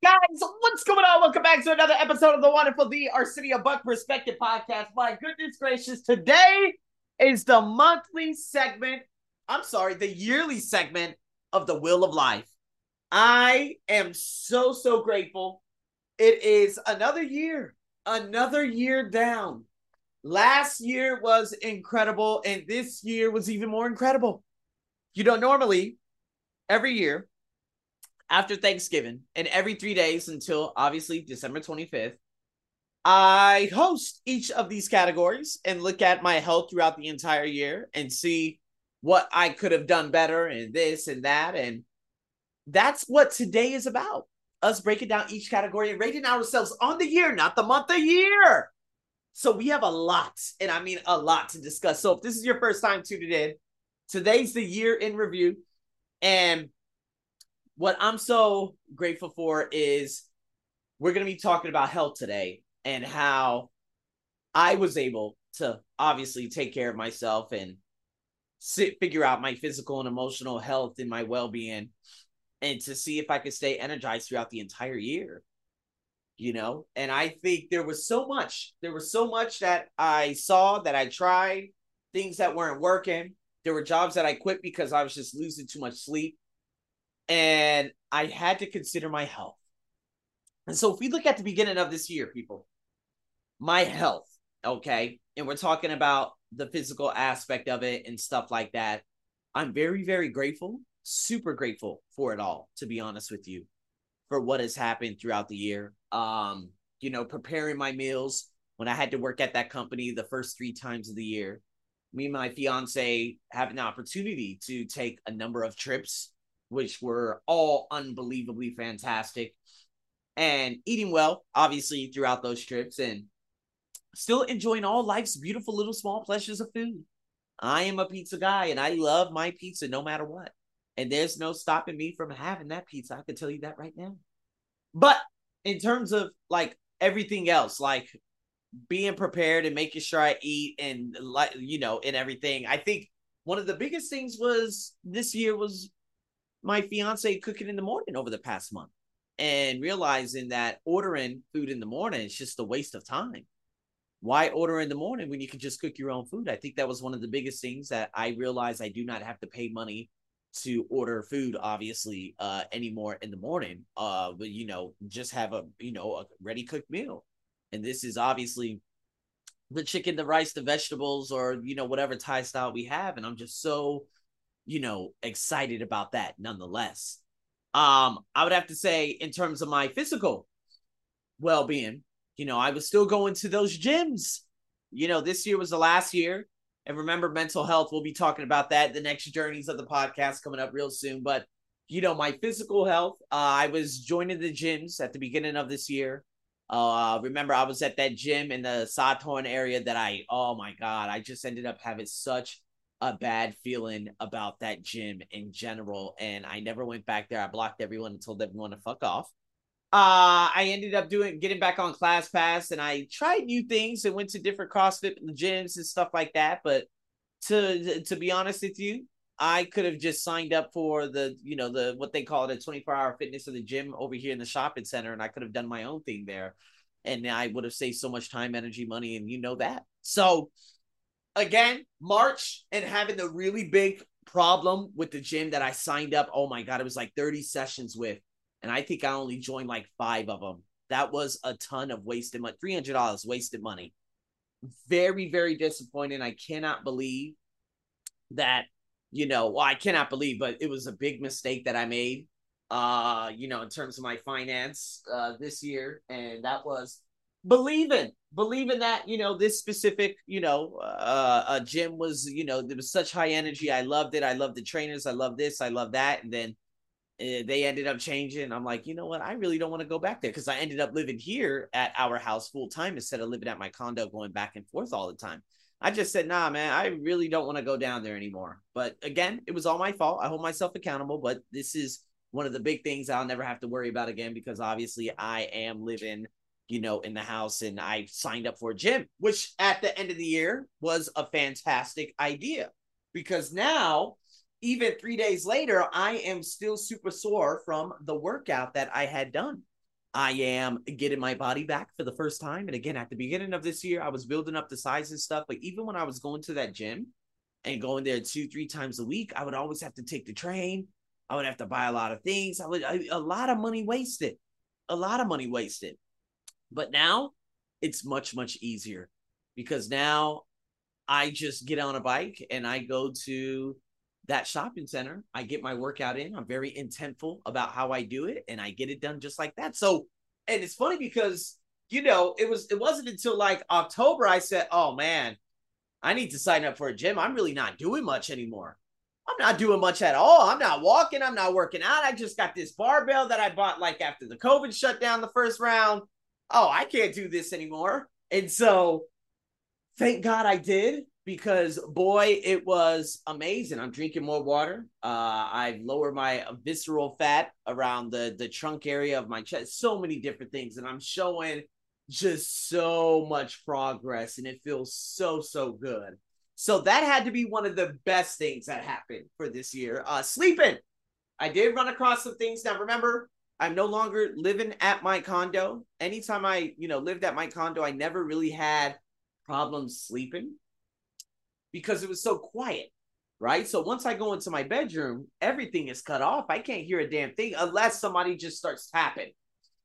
Guys, what's going on? Welcome back to another episode of the wonderful The Arsenio Buck Perspective Podcast. My goodness gracious, today is the monthly segment, I'm sorry, the yearly segment of The Wheel of Life. I am so, so grateful. It is another year, another year down. Last year was incredible, and this year was even more incredible. You know, normally, every year, after Thanksgiving and every three days until obviously December 25th, I host each of these categories and look at my health throughout the entire year and see what I could have done better and this and that. And that's what today is about us breaking down each category and rating ourselves on the year, not the month, the year. So we have a lot, and I mean a lot to discuss. So if this is your first time tuning in, today's the year in review. And what I'm so grateful for is we're going to be talking about health today and how I was able to obviously take care of myself and sit, figure out my physical and emotional health and my well being and to see if I could stay energized throughout the entire year. You know, and I think there was so much, there was so much that I saw that I tried, things that weren't working. There were jobs that I quit because I was just losing too much sleep and I had to consider my health. And so, if we look at the beginning of this year, people, my health, okay, and we're talking about the physical aspect of it and stuff like that, I'm very, very grateful, super grateful for it all, to be honest with you, for what has happened throughout the year. Um, you know, preparing my meals when I had to work at that company the first three times of the year. Me and my fiance have an opportunity to take a number of trips which were all unbelievably fantastic. And eating well, obviously, throughout those trips, and still enjoying all life's beautiful little small pleasures of food. I am a pizza guy and I love my pizza no matter what. And there's no stopping me from having that pizza. I can tell you that right now. But in terms of like everything else, like being prepared and making sure I eat and like you know and everything, I think one of the biggest things was this year was my fiance cooking in the morning over the past month and realizing that ordering food in the morning is just a waste of time. Why order in the morning when you can just cook your own food? I think that was one of the biggest things that I realized I do not have to pay money to order food, obviously, uh, anymore in the morning. Uh, but you know, just have a you know a ready cooked meal, and this is obviously the chicken, the rice, the vegetables, or you know whatever Thai style we have, and I'm just so you know, excited about that nonetheless. Um, I would have to say, in terms of my physical well being, you know, I was still going to those gyms. You know, this year was the last year. And remember, mental health, we'll be talking about that the next journeys of the podcast coming up real soon. But, you know, my physical health, uh, I was joining the gyms at the beginning of this year. Uh, remember, I was at that gym in the Satorn area that I, oh my God, I just ended up having such a bad feeling about that gym in general. And I never went back there. I blocked everyone and told everyone to fuck off. Uh, I ended up doing getting back on ClassPass and I tried new things and went to different CrossFit gyms and stuff like that. But to to be honest with you, I could have just signed up for the, you know, the what they call it a 24 hour fitness of the gym over here in the shopping center, and I could have done my own thing there. And I would have saved so much time, energy, money, and you know that. So again, March and having the really big problem with the gym that I signed up. Oh my God, it was like 30 sessions with. And I think I only joined like five of them. That was a ton of wasted money, $300 wasted money. Very, very disappointing. I cannot believe that, you know, well, I cannot believe, but it was a big mistake that I made, uh, you know, in terms of my finance uh, this year. And that was believing believing that you know this specific you know uh, uh gym was you know there was such high energy. I loved it. I loved the trainers. I love this. I love that. And then uh, they ended up changing. I'm like you know what? I really don't want to go back there because i ended up living here at our house full time instead of living at my condo going back and forth all the time. I just said nah man i really don't want to go down there anymore. But again it was all my fault. I hold myself accountable but this is one of the big things i'll never have to worry about again because obviously i am living you know, in the house and I signed up for a gym, which at the end of the year was a fantastic idea because now, even three days later, I am still super sore from the workout that I had done. I am getting my body back for the first time. And again, at the beginning of this year, I was building up the size and stuff. But even when I was going to that gym and going there two, three times a week, I would always have to take the train. I would have to buy a lot of things. I would a lot of money wasted, a lot of money wasted. But now it's much, much easier because now I just get on a bike and I go to that shopping center. I get my workout in. I'm very intentful about how I do it and I get it done just like that. So, and it's funny because you know, it was it wasn't until like October I said, "Oh man, I need to sign up for a gym. I'm really not doing much anymore. I'm not doing much at all. I'm not walking, I'm not working out. I just got this barbell that I bought like after the COVID shutdown the first round. Oh, I can't do this anymore." And so thank God I did because boy, it was amazing. I'm drinking more water. Uh, I've lowered my visceral fat around the the trunk area of my chest. So many different things, and I'm showing just so much progress, and it feels so so good. So that had to be one of the best things that happened for this year. Uh, sleeping. I did run across some things. Now remember, I'm no longer living at my condo. Anytime I, you know, lived at my condo, I never really had problems sleeping because it was so quiet, right? So once I go into my bedroom, everything is cut off. I can't hear a damn thing unless somebody just starts tapping,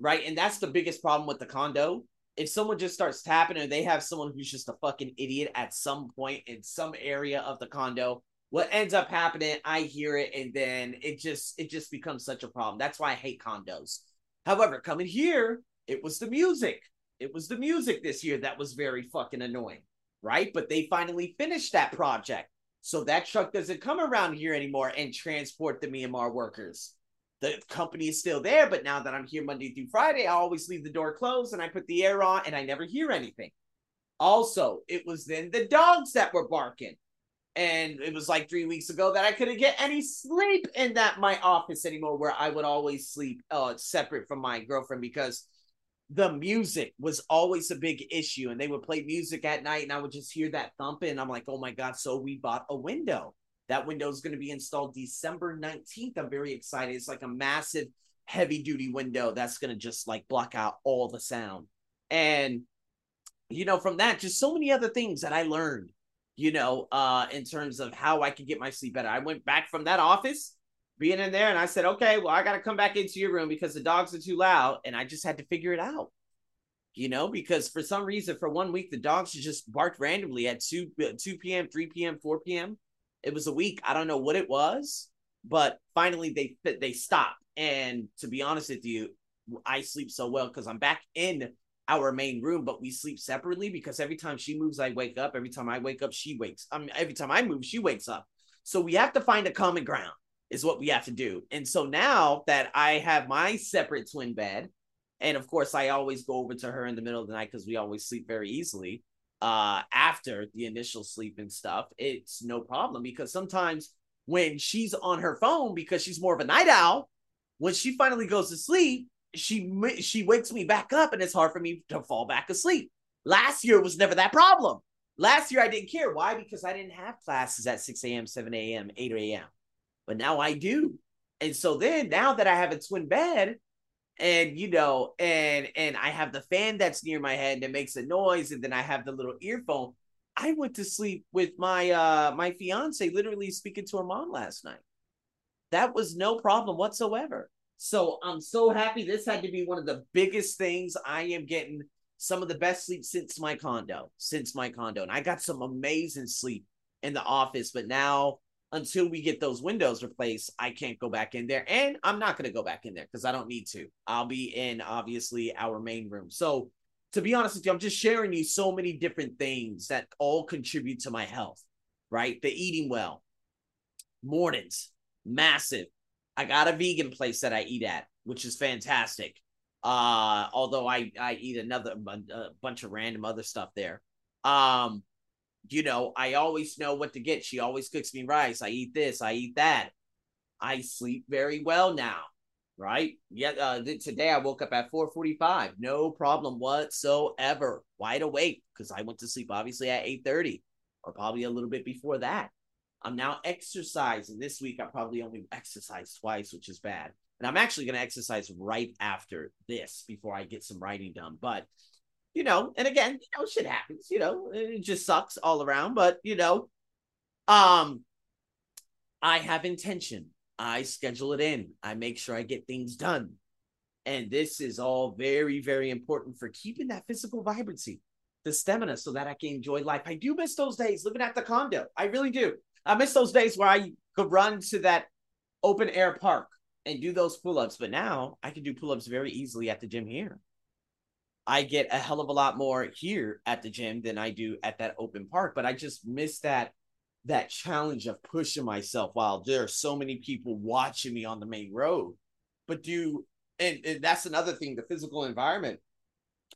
right? And that's the biggest problem with the condo. If someone just starts tapping or they have someone who's just a fucking idiot at some point in some area of the condo, what ends up happening, I hear it and then it just it just becomes such a problem. That's why I hate condos. However, coming here, it was the music. It was the music this year that was very fucking annoying right? But they finally finished that project. So that truck doesn't come around here anymore and transport the Myanmar workers. The company is still there, but now that I'm here Monday through Friday, I always leave the door closed and I put the air on and I never hear anything. Also, it was then the dogs that were barking. And it was like three weeks ago that I couldn't get any sleep in that my office anymore, where I would always sleep uh, separate from my girlfriend because the music was always a big issue and they would play music at night and I would just hear that thumping I'm like, "Oh my god, so we bought a window. That window is going to be installed December 19th. I'm very excited. It's like a massive heavy duty window that's going to just like block out all the sound." And you know, from that just so many other things that I learned, you know, uh in terms of how I could get my sleep better. I went back from that office being in there and I said, okay, well, I got to come back into your room because the dogs are too loud. And I just had to figure it out, you know, because for some reason, for one week, the dogs just barked randomly at 2, 2 p.m., 3 p.m., 4 p.m. It was a week. I don't know what it was, but finally they they stopped. And to be honest with you, I sleep so well because I'm back in our main room, but we sleep separately because every time she moves, I wake up. Every time I wake up, she wakes. I mean, every time I move, she wakes up. So we have to find a common ground is what we have to do. And so now that I have my separate twin bed, and of course I always go over to her in the middle of the night because we always sleep very easily uh after the initial sleep and stuff, it's no problem because sometimes when she's on her phone because she's more of a night owl, when she finally goes to sleep, she she wakes me back up and it's hard for me to fall back asleep. Last year was never that problem. Last year I didn't care. Why? Because I didn't have classes at 6 a.m., 7 a.m., 8 a.m but now I do. And so then now that I have a twin bed and you know and and I have the fan that's near my head that makes a noise and then I have the little earphone, I went to sleep with my uh my fiance literally speaking to her mom last night. That was no problem whatsoever. So I'm so happy this had to be one of the biggest things I am getting some of the best sleep since my condo, since my condo. And I got some amazing sleep in the office, but now until we get those windows replaced, I can't go back in there. And I'm not going to go back in there because I don't need to. I'll be in obviously our main room. So, to be honest with you, I'm just sharing you so many different things that all contribute to my health, right? The eating well, mornings, massive. I got a vegan place that I eat at, which is fantastic. Uh, although I I eat another a bunch of random other stuff there. Um, you know, I always know what to get. She always cooks me rice. I eat this, I eat that. I sleep very well now, right? Yeah, uh, th- today I woke up at 4:45, no problem whatsoever, wide awake because I went to sleep obviously at 8:30 or probably a little bit before that. I'm now exercising. This week I probably only exercised twice, which is bad. And I'm actually going to exercise right after this before I get some writing done. But, you know, and again, you know, shit happens, you know, it just sucks all around. But, you know, um, I have intention. I schedule it in. I make sure I get things done. And this is all very, very important for keeping that physical vibrancy, the stamina, so that I can enjoy life. I do miss those days living at the condo. I really do. I miss those days where I could run to that open air park and do those pull ups. But now I can do pull ups very easily at the gym here. I get a hell of a lot more here at the gym than I do at that open park. But I just miss that that challenge of pushing myself while there are so many people watching me on the main road. But do and, and that's another thing, the physical environment,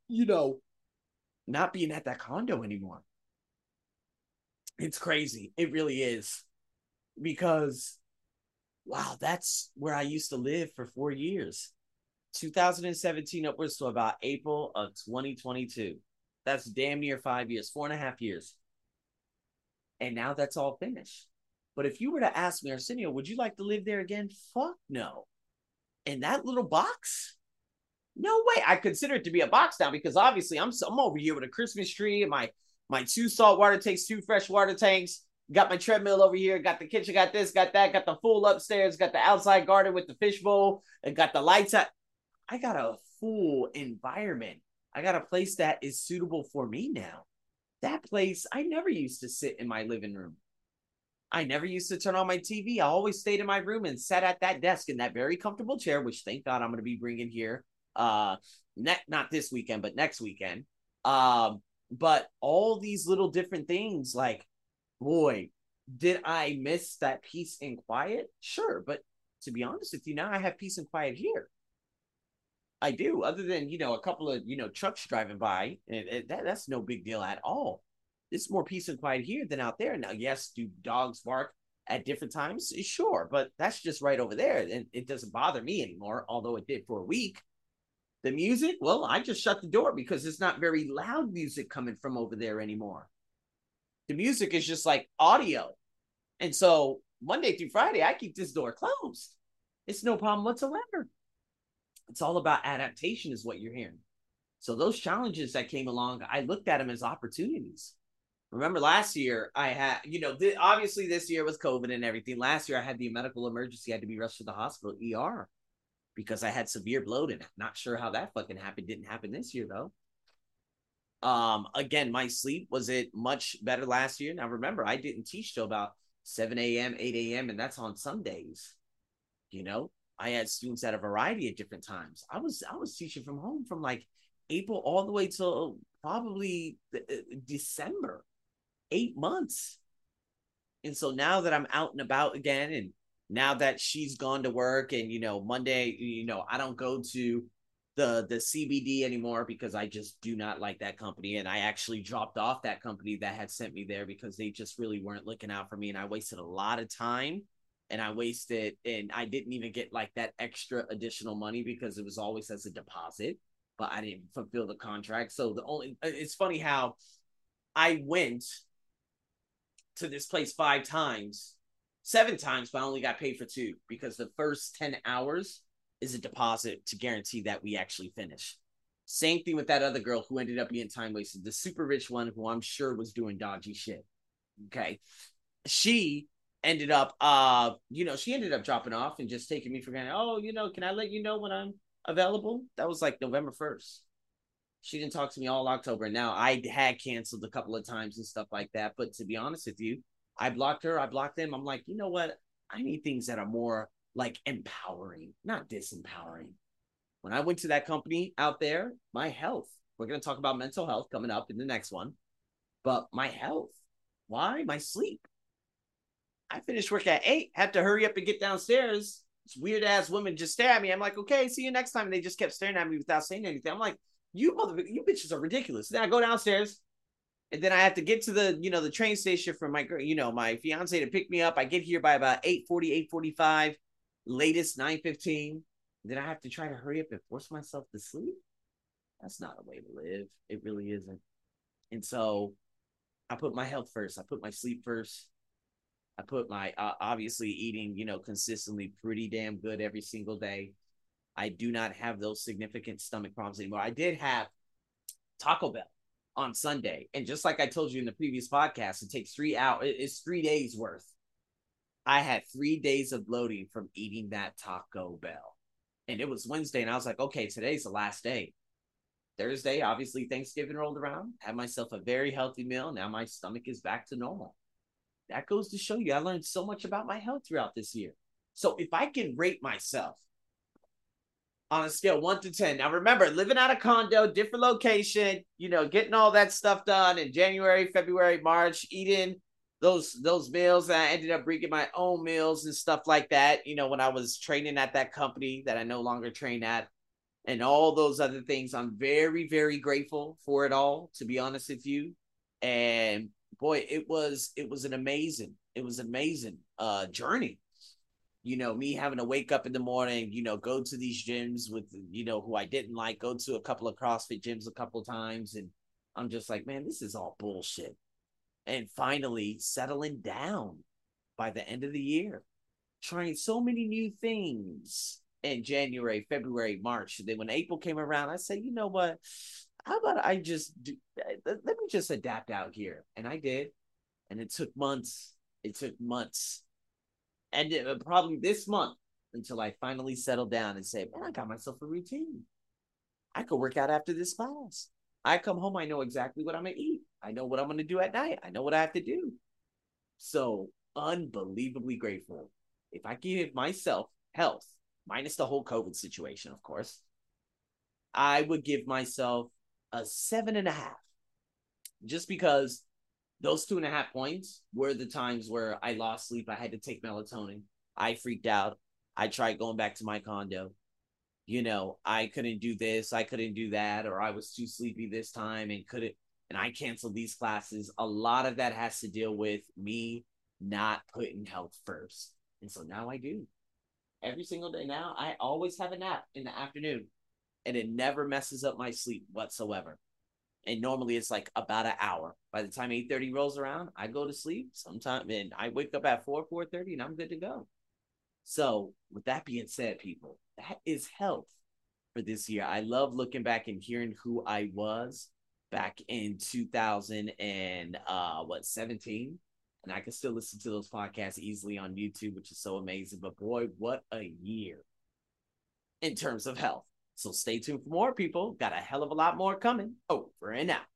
you know, not being at that condo anymore. It's crazy. It really is. Because wow, that's where I used to live for four years. 2017 upwards to about April of 2022. That's damn near five years, four and a half years. And now that's all finished. But if you were to ask me, Arsenio, would you like to live there again? Fuck no. In that little box? No way. I consider it to be a box now because obviously I'm I'm over here with a Christmas tree and my my two salt water tanks, two fresh water tanks. Got my treadmill over here. Got the kitchen. Got this. Got that. Got the full upstairs. Got the outside garden with the fishbowl. And got the lights up. I got a full environment. I got a place that is suitable for me now. That place, I never used to sit in my living room. I never used to turn on my TV. I always stayed in my room and sat at that desk in that very comfortable chair, which thank God I'm going to be bringing here. Uh, ne- not this weekend, but next weekend. Um, but all these little different things, like, boy, did I miss that peace and quiet? Sure, but to be honest with you, now I have peace and quiet here. I do, other than you know a couple of you know trucks driving by, and, that, that's no big deal at all. It's more peace and quiet here than out there. Now, yes, do dogs bark at different times? Sure, but that's just right over there, and it doesn't bother me anymore. Although it did for a week. The music, well, I just shut the door because it's not very loud music coming from over there anymore. The music is just like audio, and so Monday through Friday, I keep this door closed. It's no problem whatsoever. It's all about adaptation, is what you're hearing. So those challenges that came along, I looked at them as opportunities. Remember last year, I had, you know, th- obviously this year was COVID and everything. Last year, I had the medical emergency, I had to be rushed to the hospital, ER, because I had severe bloating. Not sure how that fucking happened. Didn't happen this year though. Um, again, my sleep was it much better last year. Now remember, I didn't teach till about 7 a.m., 8 a.m., and that's on Sundays. You know, I had students at a variety of different times. I was I was teaching from home from like April all the way till probably uh, December, eight months. And so now that I'm out and about again, and now that she's gone to work, and you know Monday, you know I don't go to the the CBD anymore because I just do not like that company, and I actually dropped off that company that had sent me there because they just really weren't looking out for me, and I wasted a lot of time and I wasted and I didn't even get like that extra additional money because it was always as a deposit, but I didn't fulfill the contract. So the only it's funny how I went to this place five times, seven times, but I only got paid for two because the first 10 hours is a deposit to guarantee that we actually finish. Same thing with that other girl who ended up being time wasted, the super rich one who I'm sure was doing dodgy shit. Okay. She ended up uh you know she ended up dropping off and just taking me for granted oh you know can i let you know when i'm available that was like november 1st she didn't talk to me all october now i had canceled a couple of times and stuff like that but to be honest with you i blocked her i blocked them i'm like you know what i need things that are more like empowering not disempowering when i went to that company out there my health we're going to talk about mental health coming up in the next one but my health why my sleep I finished work at eight, had to hurry up and get downstairs. This weird ass woman just stared at me. I'm like, okay, see you next time. And they just kept staring at me without saying anything. I'm like, you mother, you bitches are ridiculous. Then I go downstairs, and then I have to get to the, you know, the train station for my, you know, my fiance to pick me up. I get here by about 8 45, latest 9:15. Then I have to try to hurry up and force myself to sleep. That's not a way to live. It really isn't. And so I put my health first. I put my sleep first I put my uh, obviously eating, you know, consistently pretty damn good every single day. I do not have those significant stomach problems anymore. I did have Taco Bell on Sunday, and just like I told you in the previous podcast, it takes three hours. It's three days worth. I had three days of bloating from eating that Taco Bell, and it was Wednesday, and I was like, okay, today's the last day. Thursday, obviously, Thanksgiving rolled around. Had myself a very healthy meal. Now my stomach is back to normal. That goes to show you I learned so much about my health throughout this year. So if I can rate myself on a scale one to 10. Now, remember, living out a condo, different location, you know, getting all that stuff done in January, February, March, eating those those meals. I ended up bringing my own meals and stuff like that. You know, when I was training at that company that I no longer train at, and all those other things. I'm very, very grateful for it all, to be honest with you. And boy, it was it was an amazing, it was amazing uh journey you know, me having to wake up in the morning, you know, go to these gyms with, you know, who I didn't like, go to a couple of CrossFit gyms a couple of times. And I'm just like, man, this is all bullshit. And finally settling down by the end of the year, trying so many new things in January, February, March. Then when April came around, I said, you know what? How about I just do, uh, let me just adapt out here. And I did. And it took months. It took months and it, uh, probably this month until I finally settle down and say, man, I got myself a routine. I could work out after this class. I come home, I know exactly what I'm gonna eat. I know what I'm gonna do at night. I know what I have to do. So unbelievably grateful. If I give myself health, minus the whole COVID situation, of course, I would give myself a seven and a half. Just because those two and a half points were the times where I lost sleep. I had to take melatonin. I freaked out. I tried going back to my condo. You know, I couldn't do this, I couldn't do that, or I was too sleepy this time and couldn't, and I canceled these classes. A lot of that has to deal with me not putting health first. And so now I do. Every single day now, I always have a nap in the afternoon, and it never messes up my sleep whatsoever and normally it's like about an hour. By the time 8:30 rolls around, I go to sleep sometime and I wake up at 4, 4:30 and I'm good to go. So, with that being said, people, that is health for this year. I love looking back and hearing who I was back in 2000 and uh what 17 and I can still listen to those podcasts easily on YouTube, which is so amazing. But boy, what a year in terms of health. So stay tuned for more, people. Got a hell of a lot more coming over and out.